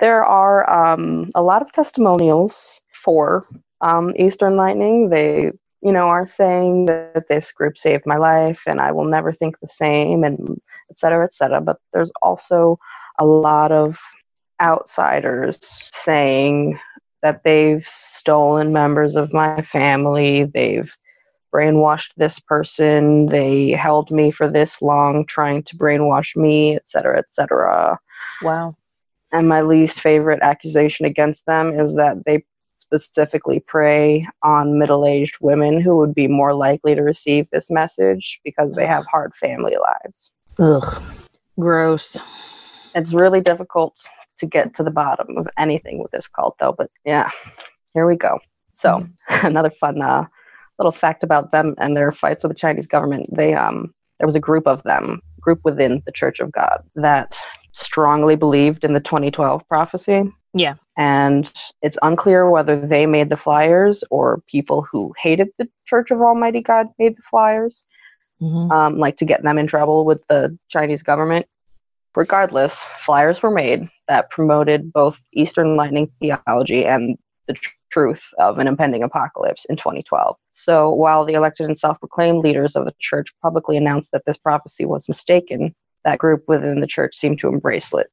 there are um, a lot of testimonials for um, Eastern Lightning. They, you know, are saying that this group saved my life and I will never think the same, and et cetera, et cetera. But there's also a lot of outsiders saying that they've stolen members of my family, they've brainwashed this person, they held me for this long trying to brainwash me, et cetera, et cetera. Wow. And my least favorite accusation against them is that they specifically prey on middle aged women who would be more likely to receive this message because they have hard family lives. Ugh. Gross. It's really difficult to get to the bottom of anything with this cult, though. But yeah, here we go. So, (laughs) another fun uh, little fact about them and their fights with the Chinese government. They um, there was a group of them, group within the Church of God, that strongly believed in the 2012 prophecy. Yeah. And it's unclear whether they made the flyers or people who hated the Church of Almighty God made the flyers, Mhm. um, like to get them in trouble with the Chinese government. Regardless, flyers were made that promoted both Eastern Lightning theology and the tr- truth of an impending apocalypse in 2012. So while the elected and self proclaimed leaders of the church publicly announced that this prophecy was mistaken, that group within the church seemed to embrace it.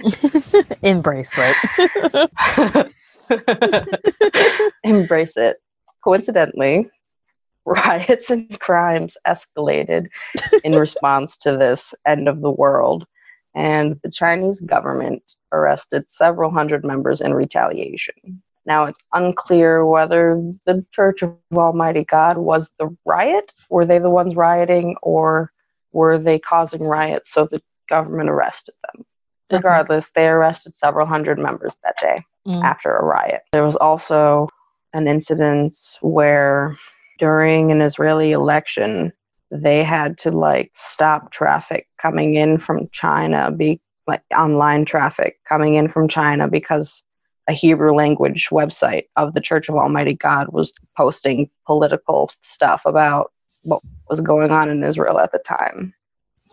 (laughs) In bracelet. (laughs) embrace it. Coincidentally, riots and crimes escalated in (laughs) response to this end of the world, and the Chinese government arrested several hundred members in retaliation. Now, it's unclear whether the Church of Almighty God was the riot. Were they the ones rioting, or were they causing riots so the government arrested them? Regardless, they arrested several hundred members that day Mm. after a riot. There was also an incident where during an Israeli election, they had to like stop traffic coming in from China, be like online traffic coming in from China because a Hebrew language website of the Church of Almighty God was posting political stuff about what was going on in Israel at the time.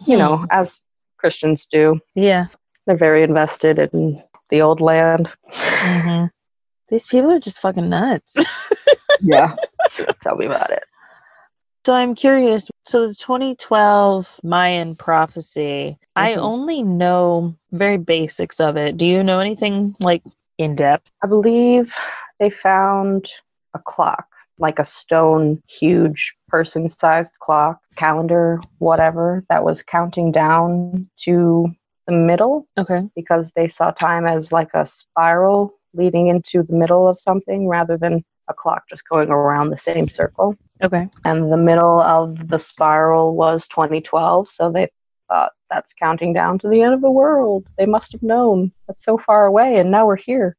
You know, as Christians do, Yeah. They're very invested in the old land. hmm These people are just fucking nuts. (laughs) yeah. Tell me about it. So I'm curious. So the 2012 Mayan prophecy, mm-hmm. I only know very basics of it. Do you know anything like in depth? I believe they found a clock, like a stone, huge person sized clock, calendar, whatever, that was counting down to the middle. Okay. Because they saw time as like a spiral leading into the middle of something rather than a clock just going around the same circle. Okay. And the middle of the spiral was 2012, so they thought that's counting down to the end of the world. They must have known. That's so far away, and now we're here.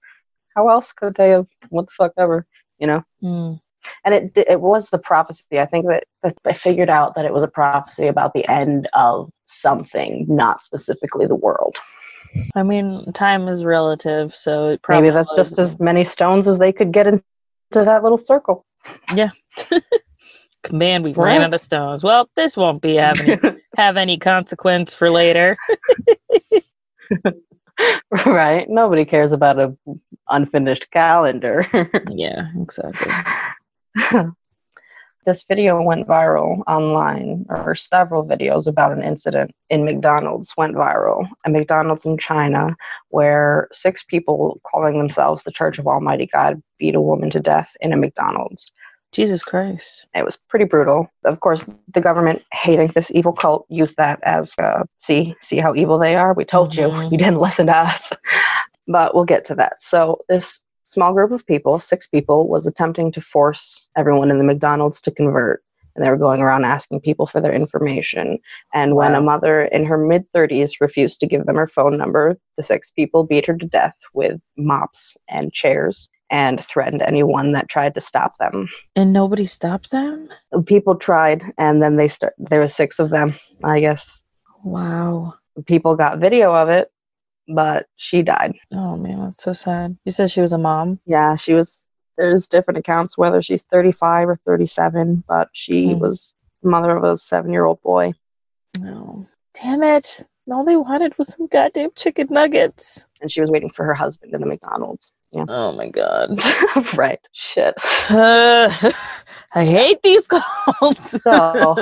How else could they have? What the fuck ever, you know? Mm. And it it was the prophecy. I think that, that they figured out that it was a prophecy about the end of something, not specifically the world. I mean, time is relative, so maybe that's was. just as many stones as they could get into that little circle. Yeah. (laughs) Man, we've ran out of stones. Well, this won't be having (laughs) have any consequence for later. (laughs) right. Nobody cares about a unfinished calendar. yeah, exactly. (laughs) this video went viral online, or several videos about an incident in McDonald's went viral. A McDonald's in China, where six people calling themselves the Church of Almighty God beat a woman to death in a McDonald's. Jesus Christ. It was pretty brutal. Of course, the government hating this evil cult used that as uh, see see how evil they are. We told mm-hmm. you. You didn't listen to us. (laughs) but we'll get to that. So this small group of people, six people, was attempting to force everyone in the McDonald's to convert. And they were going around asking people for their information. And when wow. a mother in her mid 30s refused to give them her phone number, the six people beat her to death with mops and chairs and threatened anyone that tried to stop them. And nobody stopped them? People tried, and then they start. There were six of them, I guess. Wow. People got video of it, but she died. Oh man, that's so sad. You said she was a mom? Yeah, she was. There's different accounts whether she's 35 or 37, but she mm. was the mother of a seven year old boy. Oh, damn it. All they wanted was some goddamn chicken nuggets. And she was waiting for her husband in the McDonald's. Yeah. Oh my god. (laughs) right. Shit. Uh, (laughs) I hate these cults. (laughs) so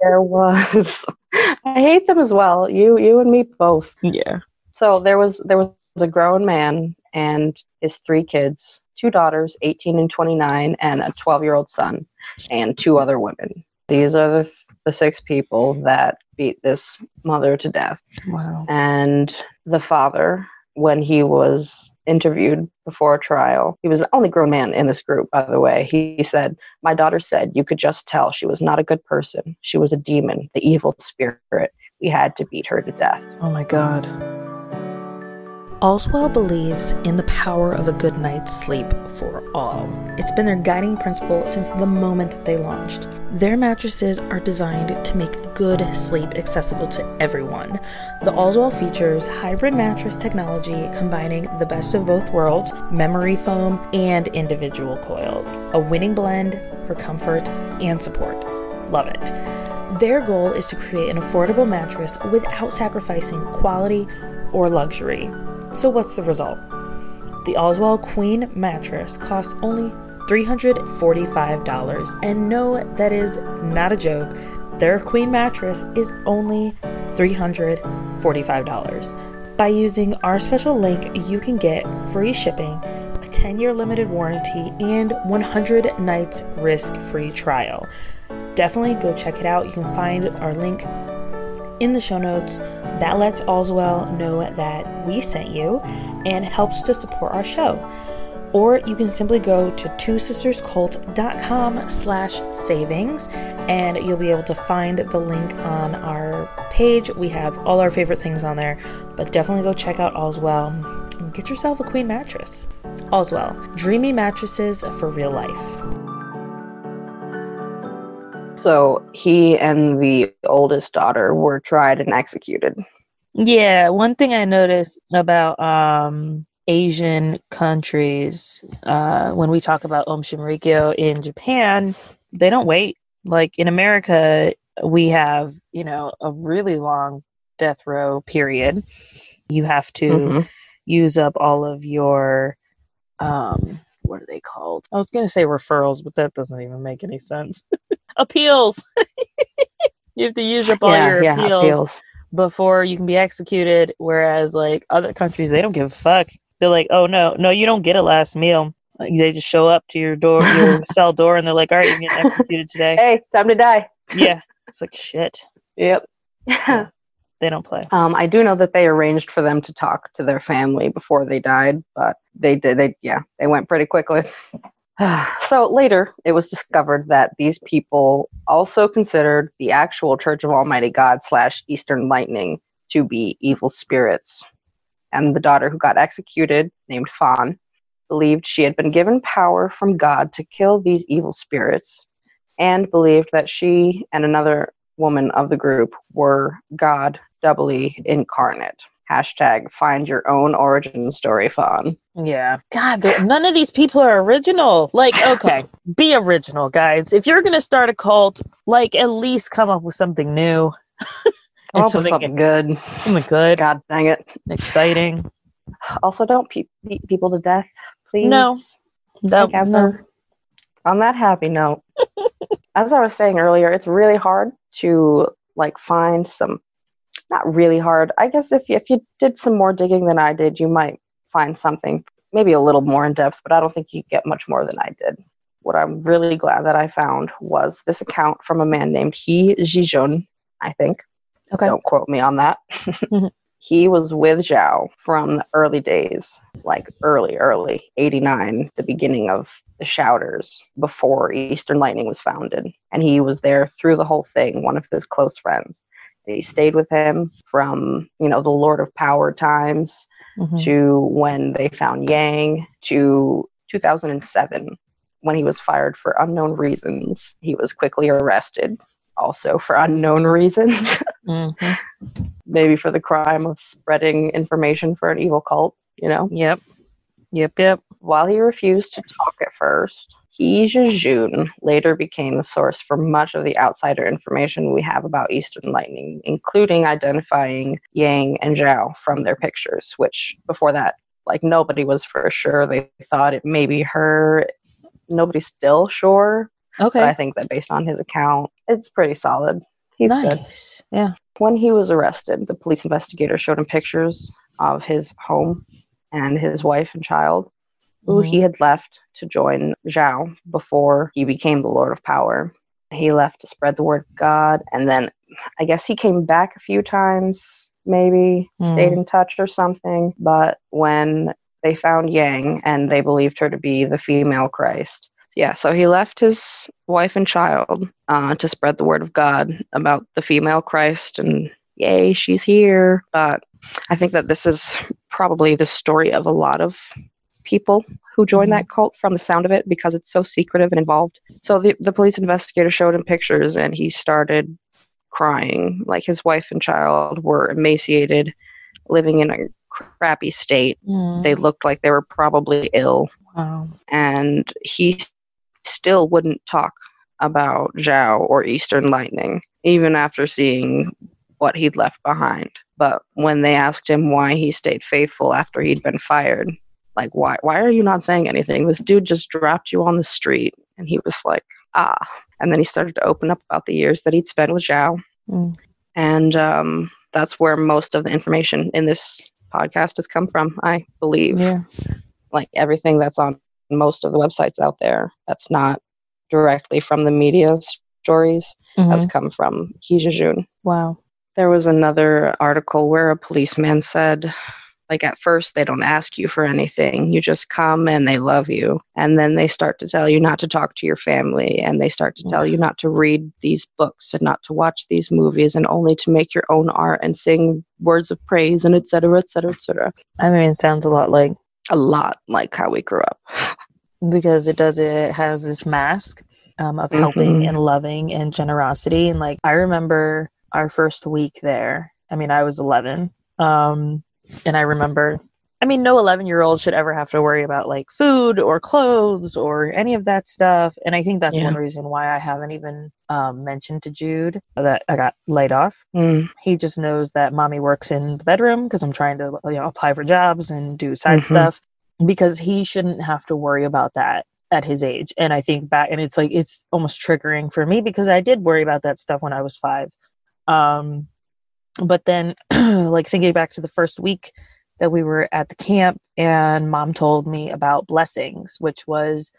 there was I hate them as well. You you and me both. Yeah. So there was there was a grown man and his three kids, two daughters, 18 and 29, and a 12-year-old son, and two other women. These are the the six people that beat this mother to death. Wow. And the father, when he was interviewed before a trial. He was the only grown man in this group, by the way. He said, My daughter said you could just tell she was not a good person. She was a demon, the evil spirit. We had to beat her to death. Oh my God. Allswell believes in the power of a good night's sleep for all. It's been their guiding principle since the moment that they launched. Their mattresses are designed to make good sleep accessible to everyone. The Allswell features hybrid mattress technology combining the best of both worlds memory foam and individual coils. A winning blend for comfort and support. Love it. Their goal is to create an affordable mattress without sacrificing quality or luxury. So, what's the result? The Allswell Queen mattress costs only $345. And no, that is not a joke. Their Queen mattress is only $345. By using our special link, you can get free shipping, a 10 year limited warranty, and 100 nights risk free trial. Definitely go check it out. You can find our link in the show notes. That lets Allswell know that we sent you and helps to support our show. Or you can simply go to twosisterscult.com slash savings and you'll be able to find the link on our page. We have all our favorite things on there, but definitely go check out Allswell and get yourself a queen mattress. Allswell, dreamy mattresses for real life. So he and the oldest daughter were tried and executed. Yeah, one thing I noticed about um, Asian countries, uh, when we talk about Aum Shinrikyo in Japan, they don't wait. Like in America, we have, you know, a really long death row period. You have to mm-hmm. use up all of your um, what are they called? I was gonna say referrals, but that doesn't even make any sense. (laughs) appeals. (laughs) you have to use up all yeah, your yeah, appeals, appeals. before you can be executed. Whereas like other countries, they don't give a fuck. They're like, oh no, no, you don't get a last meal. Like, they just show up to your door, your (laughs) cell door, and they're like, all right, you're getting executed today. Hey, time to die. Yeah, it's like shit. Yep. They don't play. Um, I do know that they arranged for them to talk to their family before they died, but they did. They yeah, they went pretty quickly. (sighs) so later, it was discovered that these people also considered the actual Church of Almighty God slash Eastern Lightning to be evil spirits, and the daughter who got executed, named Fawn, believed she had been given power from God to kill these evil spirits, and believed that she and another woman of the group were God doubly incarnate. Hashtag find your own origin story, Fawn. Yeah. God, none of these people are original. Like, (laughs) okay, be original, guys. If you're gonna start a cult, like at least come up with something new. (laughs) Come and something, something good. something good, God dang it. exciting. Also, don't pe- beat people to death, please. No. No, Like, no. On that happy note, (laughs) as I was saying earlier, it's really hard to like find some. Not really hard. I guess if you, if you did some more digging than I did, you might find something maybe a little more in depth. But I don't think you get much more than I did. What I'm really glad that I found was this account from a man named He Jijun, I think. Okay. Don't quote me on that. (laughs) (laughs) he was with Zhao from the early days, like early, early, 89, the beginning of the Shouters, before Eastern Lightning was founded. And he was there through the whole thing, one of his close friends. He stayed with him from, you know, the Lord of Power times Mhm. to when they found Yang to 2007 when he was fired for unknown reasons. He was quickly arrested also for unknown reasons. (laughs) Mhm. maybe for the crime of spreading information for an evil cult, you know. Yep. Yep. Yep. While he refused to talk at first, He Jejun later became the source for much of the outsider information we have about Eastern Lightning, including identifying Yang and Zhao from their pictures, which before that, like nobody was for sure. They thought it may be her. Nobody's still sure, Okay. but I think that based on his account, it's pretty solid. He's good. nice. Yeah. When he was arrested, the police investigator showed him pictures of his home and his wife and child, who Mhm. he had left to join Zhao before he became the Lord of Power. He left to spread the word of God, and then I guess he came back a few times, maybe stayed in touch or something. But when they found Yang and they believed her to be the female Christ, yeah, so he left his wife and child uh, to spread the word of God about the female Christ and yay, she's here. But I think that this is probably the story of a lot of people who joined that cult from the sound of it because it's so secretive and involved. So the, the police investigator showed him pictures and he started crying. Like his wife and child were emaciated, living in a crappy state. Mm. They looked like they were probably ill Wow. and he still wouldn't talk about Zhao or Eastern Lightning, even after seeing what he'd left behind. But when they asked him why he stayed faithful after he'd been fired, like why why are you not saying anything? This dude just dropped you on the street. And he was like, ah. And then he started to open up about the years that he'd spent with Zhao. Mm. And um, that's where most of the information in this podcast has come from, I believe Yeah. like everything that's on most of the websites out there that's not directly from the media stories has Mhm. come from Hijajun. Wow. There was another article where a policeman said, like, at first they don't ask you for anything. You just come and they love you. And then they start to tell you not to talk to your family and they start to tell you not to read these books and not to watch these movies and only to make your own art and sing words of praise and et cetera, et cetera, et cetera. I mean, it sounds a lot like A lot like how we grew up. (laughs) because it does it has this mask um, of helping Mhm. and loving and generosity and like i remember our first week there i mean i was 11 um, and i remember i mean no 11 year old should ever have to worry about like food or clothes or any of that stuff and i think that's Yeah. one reason why i haven't even um, mentioned to jude that i got laid off Mm. he just knows that mommy works in the bedroom because I'm trying to you know apply for jobs and do side Mhm. stuff. because he shouldn't have to worry about that at his age. And I think back, and it's like it's almost triggering for me because I did worry about that stuff when I was five. Um, but then, (clears throat) like thinking back to the first week that we were at the camp, and mom told me about Blessings, which was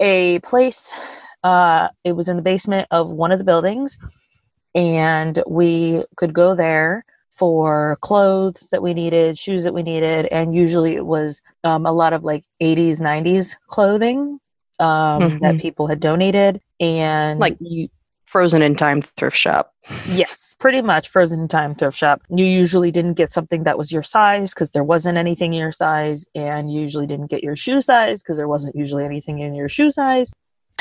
a place. Uh, it was in the basement of one of the buildings, and we could go there for clothes that we needed, shoes that we needed, and usually it was um, a lot of like 80s, 90s clothing um, mm-hmm. that people had donated, and like you, frozen in time thrift shop. Yes, pretty much frozen in time thrift shop. You usually didn't get something that was your size because there wasn't anything in your size, and you usually didn't get your shoe size because there wasn't usually anything in your shoe size.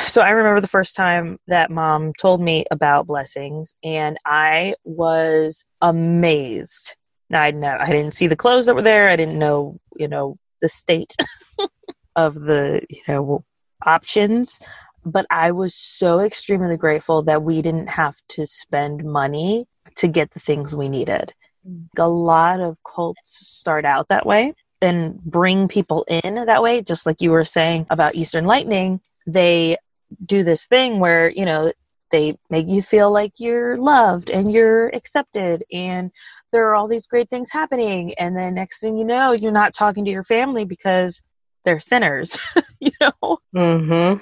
So I remember the first time that mom told me about blessings, and I was amazed. I know I didn't see the clothes that were there. I didn't know, you know, the state (laughs) of the, you know, options. But I was so extremely grateful that we didn't have to spend money to get the things we needed. Mm. A lot of cults start out that way and bring people in that way, just like you were saying about Eastern Lightning they do this thing where you know they make you feel like you're loved and you're accepted and there are all these great things happening and then next thing you know you're not talking to your family because they're sinners (laughs) you know mm-hmm.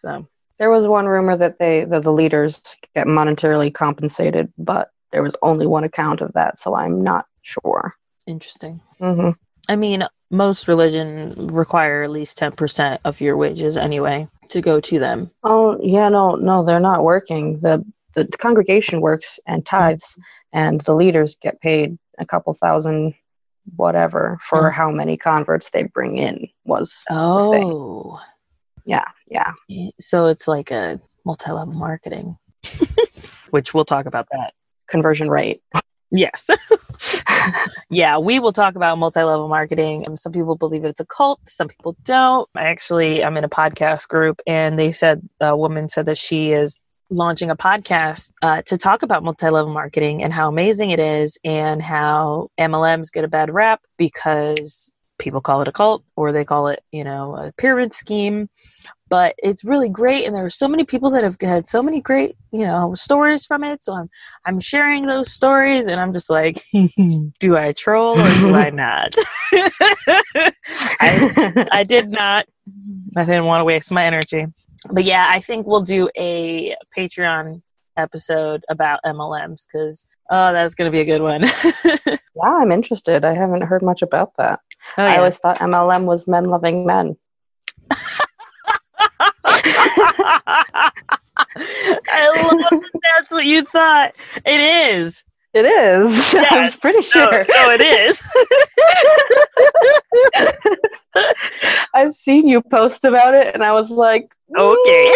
So there was one rumor that they that the leaders get monetarily compensated but there was only one account of that so i'm not sure interesting mm-hmm. i mean most religion require at least 10% of your wages anyway to go to them. Oh, yeah, no, no, they're not working. The the congregation works and tithes and the leaders get paid a couple thousand whatever for mm. how many converts they bring in was Oh. Yeah, yeah. So it's like a multi-level marketing. (laughs) Which we'll talk about that. Conversion rate. Yes. (laughs) yeah, we will talk about multi level marketing. Um, some people believe it's a cult, some people don't. I actually, I'm in a podcast group, and they said, a woman said that she is launching a podcast uh, to talk about multi level marketing and how amazing it is, and how MLMs get a bad rap because people call it a cult or they call it, you know, a pyramid scheme but it's really great and there are so many people that have had so many great you know stories from it so i'm i'm sharing those stories and i'm just like (laughs) do i troll or do i (laughs) not? (laughs) I, I did not. I didn't want to waste my energy. But yeah i think we'll do a patreon episode about mlms because oh that's going to be a good one. Yeah i'm interested. I haven't heard much about that. Oh, yeah. i always thought mlm was men loving men I love that that's what you thought. It is. It is. (laughs) Yes. I'm pretty sure. No, no it is. (laughs) I've seen you post about it, and I was like, okay.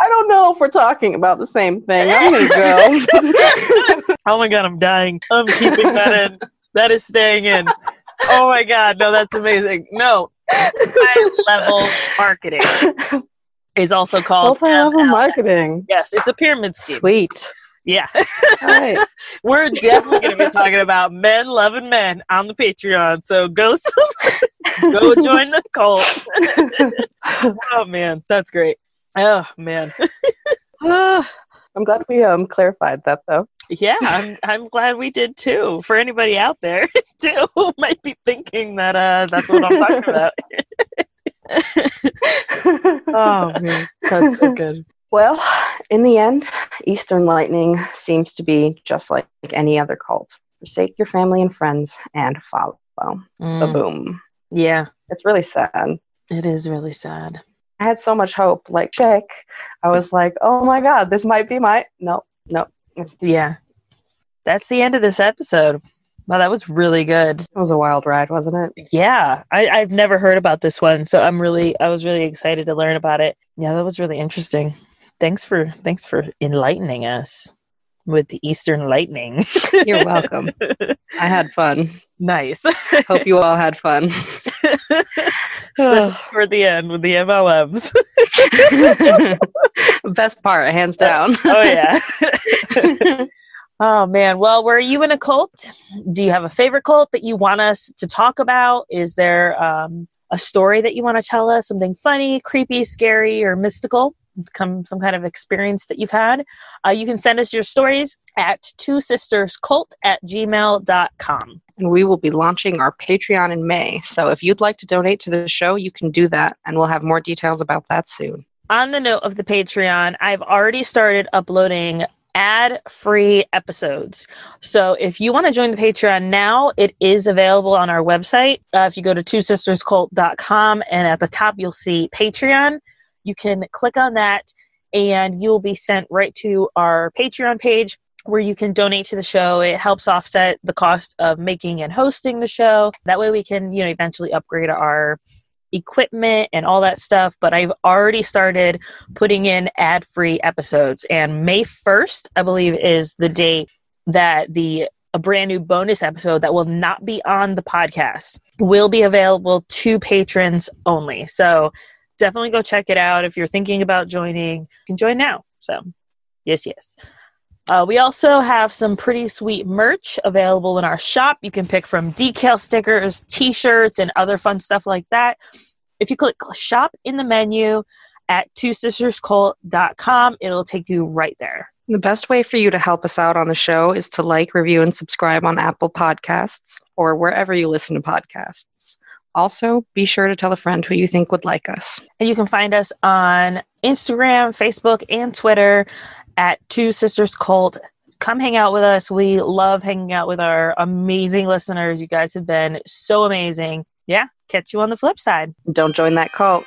I don't know if we're talking about the same thing. I'm gonna go. (laughs) oh my god, I'm dying. I'm keeping that in. That is staying in. Oh my god, no, that's amazing. No, high level marketing is also called multi-level marketing. Yes, it's a pyramid scheme. Sweet. Yeah. Right. (laughs) We're definitely going to be talking about men loving men on the Patreon. So go (laughs) go join the cult. (laughs) oh man, that's great. Oh man. (sighs) I'm glad we um clarified that though. Yeah, I'm I'm glad we did too. For anybody out there (laughs) too who might be thinking that uh that's what I'm talking about. (laughs) oh man, that's so good. Well, in the end, Eastern Lightning seems to be just like any other cult. Forsake your family and friends and follow. Mm. boom. Yeah. It's really sad. It is really sad. I had so much hope. Like, check. I was like, oh my God, this might be my. No, no. Yeah. That's the end of this episode. Wow, that was really good. It was a wild ride, wasn't it? Yeah, I, I've never heard about this one, so I'm really, I was really excited to learn about it. Yeah, that was really interesting. Thanks for, thanks for enlightening us with the Eastern Lightning. You're (laughs) welcome. I had fun. Nice. Hope you all had fun. (laughs) Especially (sighs) for the end with the MLMs. (laughs) Best part, hands down. oh yeah. (laughs) Oh man. Well, were you in a cult? Do you have a favorite cult that you want us to talk about? Is there um, a story that you want to tell us? Something funny, creepy, scary, or mystical? Come some kind of experience that you've had. Uh, you can send us your stories at two sisters cult at gmail.com. And we will be launching our Patreon in May. So if you'd like to donate to the show, you can do that. And we'll have more details about that soon. On the note of the Patreon, I've already started uploading ad free episodes. So if you want to join the Patreon now, it is available on our website. Uh, if you go to two sisterscult.com and at the top you'll see Patreon, you can click on that and you'll be sent right to our Patreon page where you can donate to the show. It helps offset the cost of making and hosting the show. That way we can, you know, eventually upgrade our equipment and all that stuff, but I've already started putting in ad free episodes. And May 1st, I believe, is the date that the a brand new bonus episode that will not be on the podcast will be available to patrons only. So definitely go check it out. If you're thinking about joining, you can join now. So, yes, yes. Uh, we also have some pretty sweet merch available in our shop. You can pick from decal stickers, t shirts, and other fun stuff like that. If you click shop in the menu at twosisterscult.com, it'll take you right there. The best way for you to help us out on the show is to like, review, and subscribe on Apple Podcasts or wherever you listen to podcasts. Also, be sure to tell a friend who you think would like us. And you can find us on Instagram, Facebook, and Twitter at Two Sisters Cult. Come hang out with us. We love hanging out with our amazing listeners. You guys have been so amazing. Yeah, catch you on the flip side. Don't join that cult.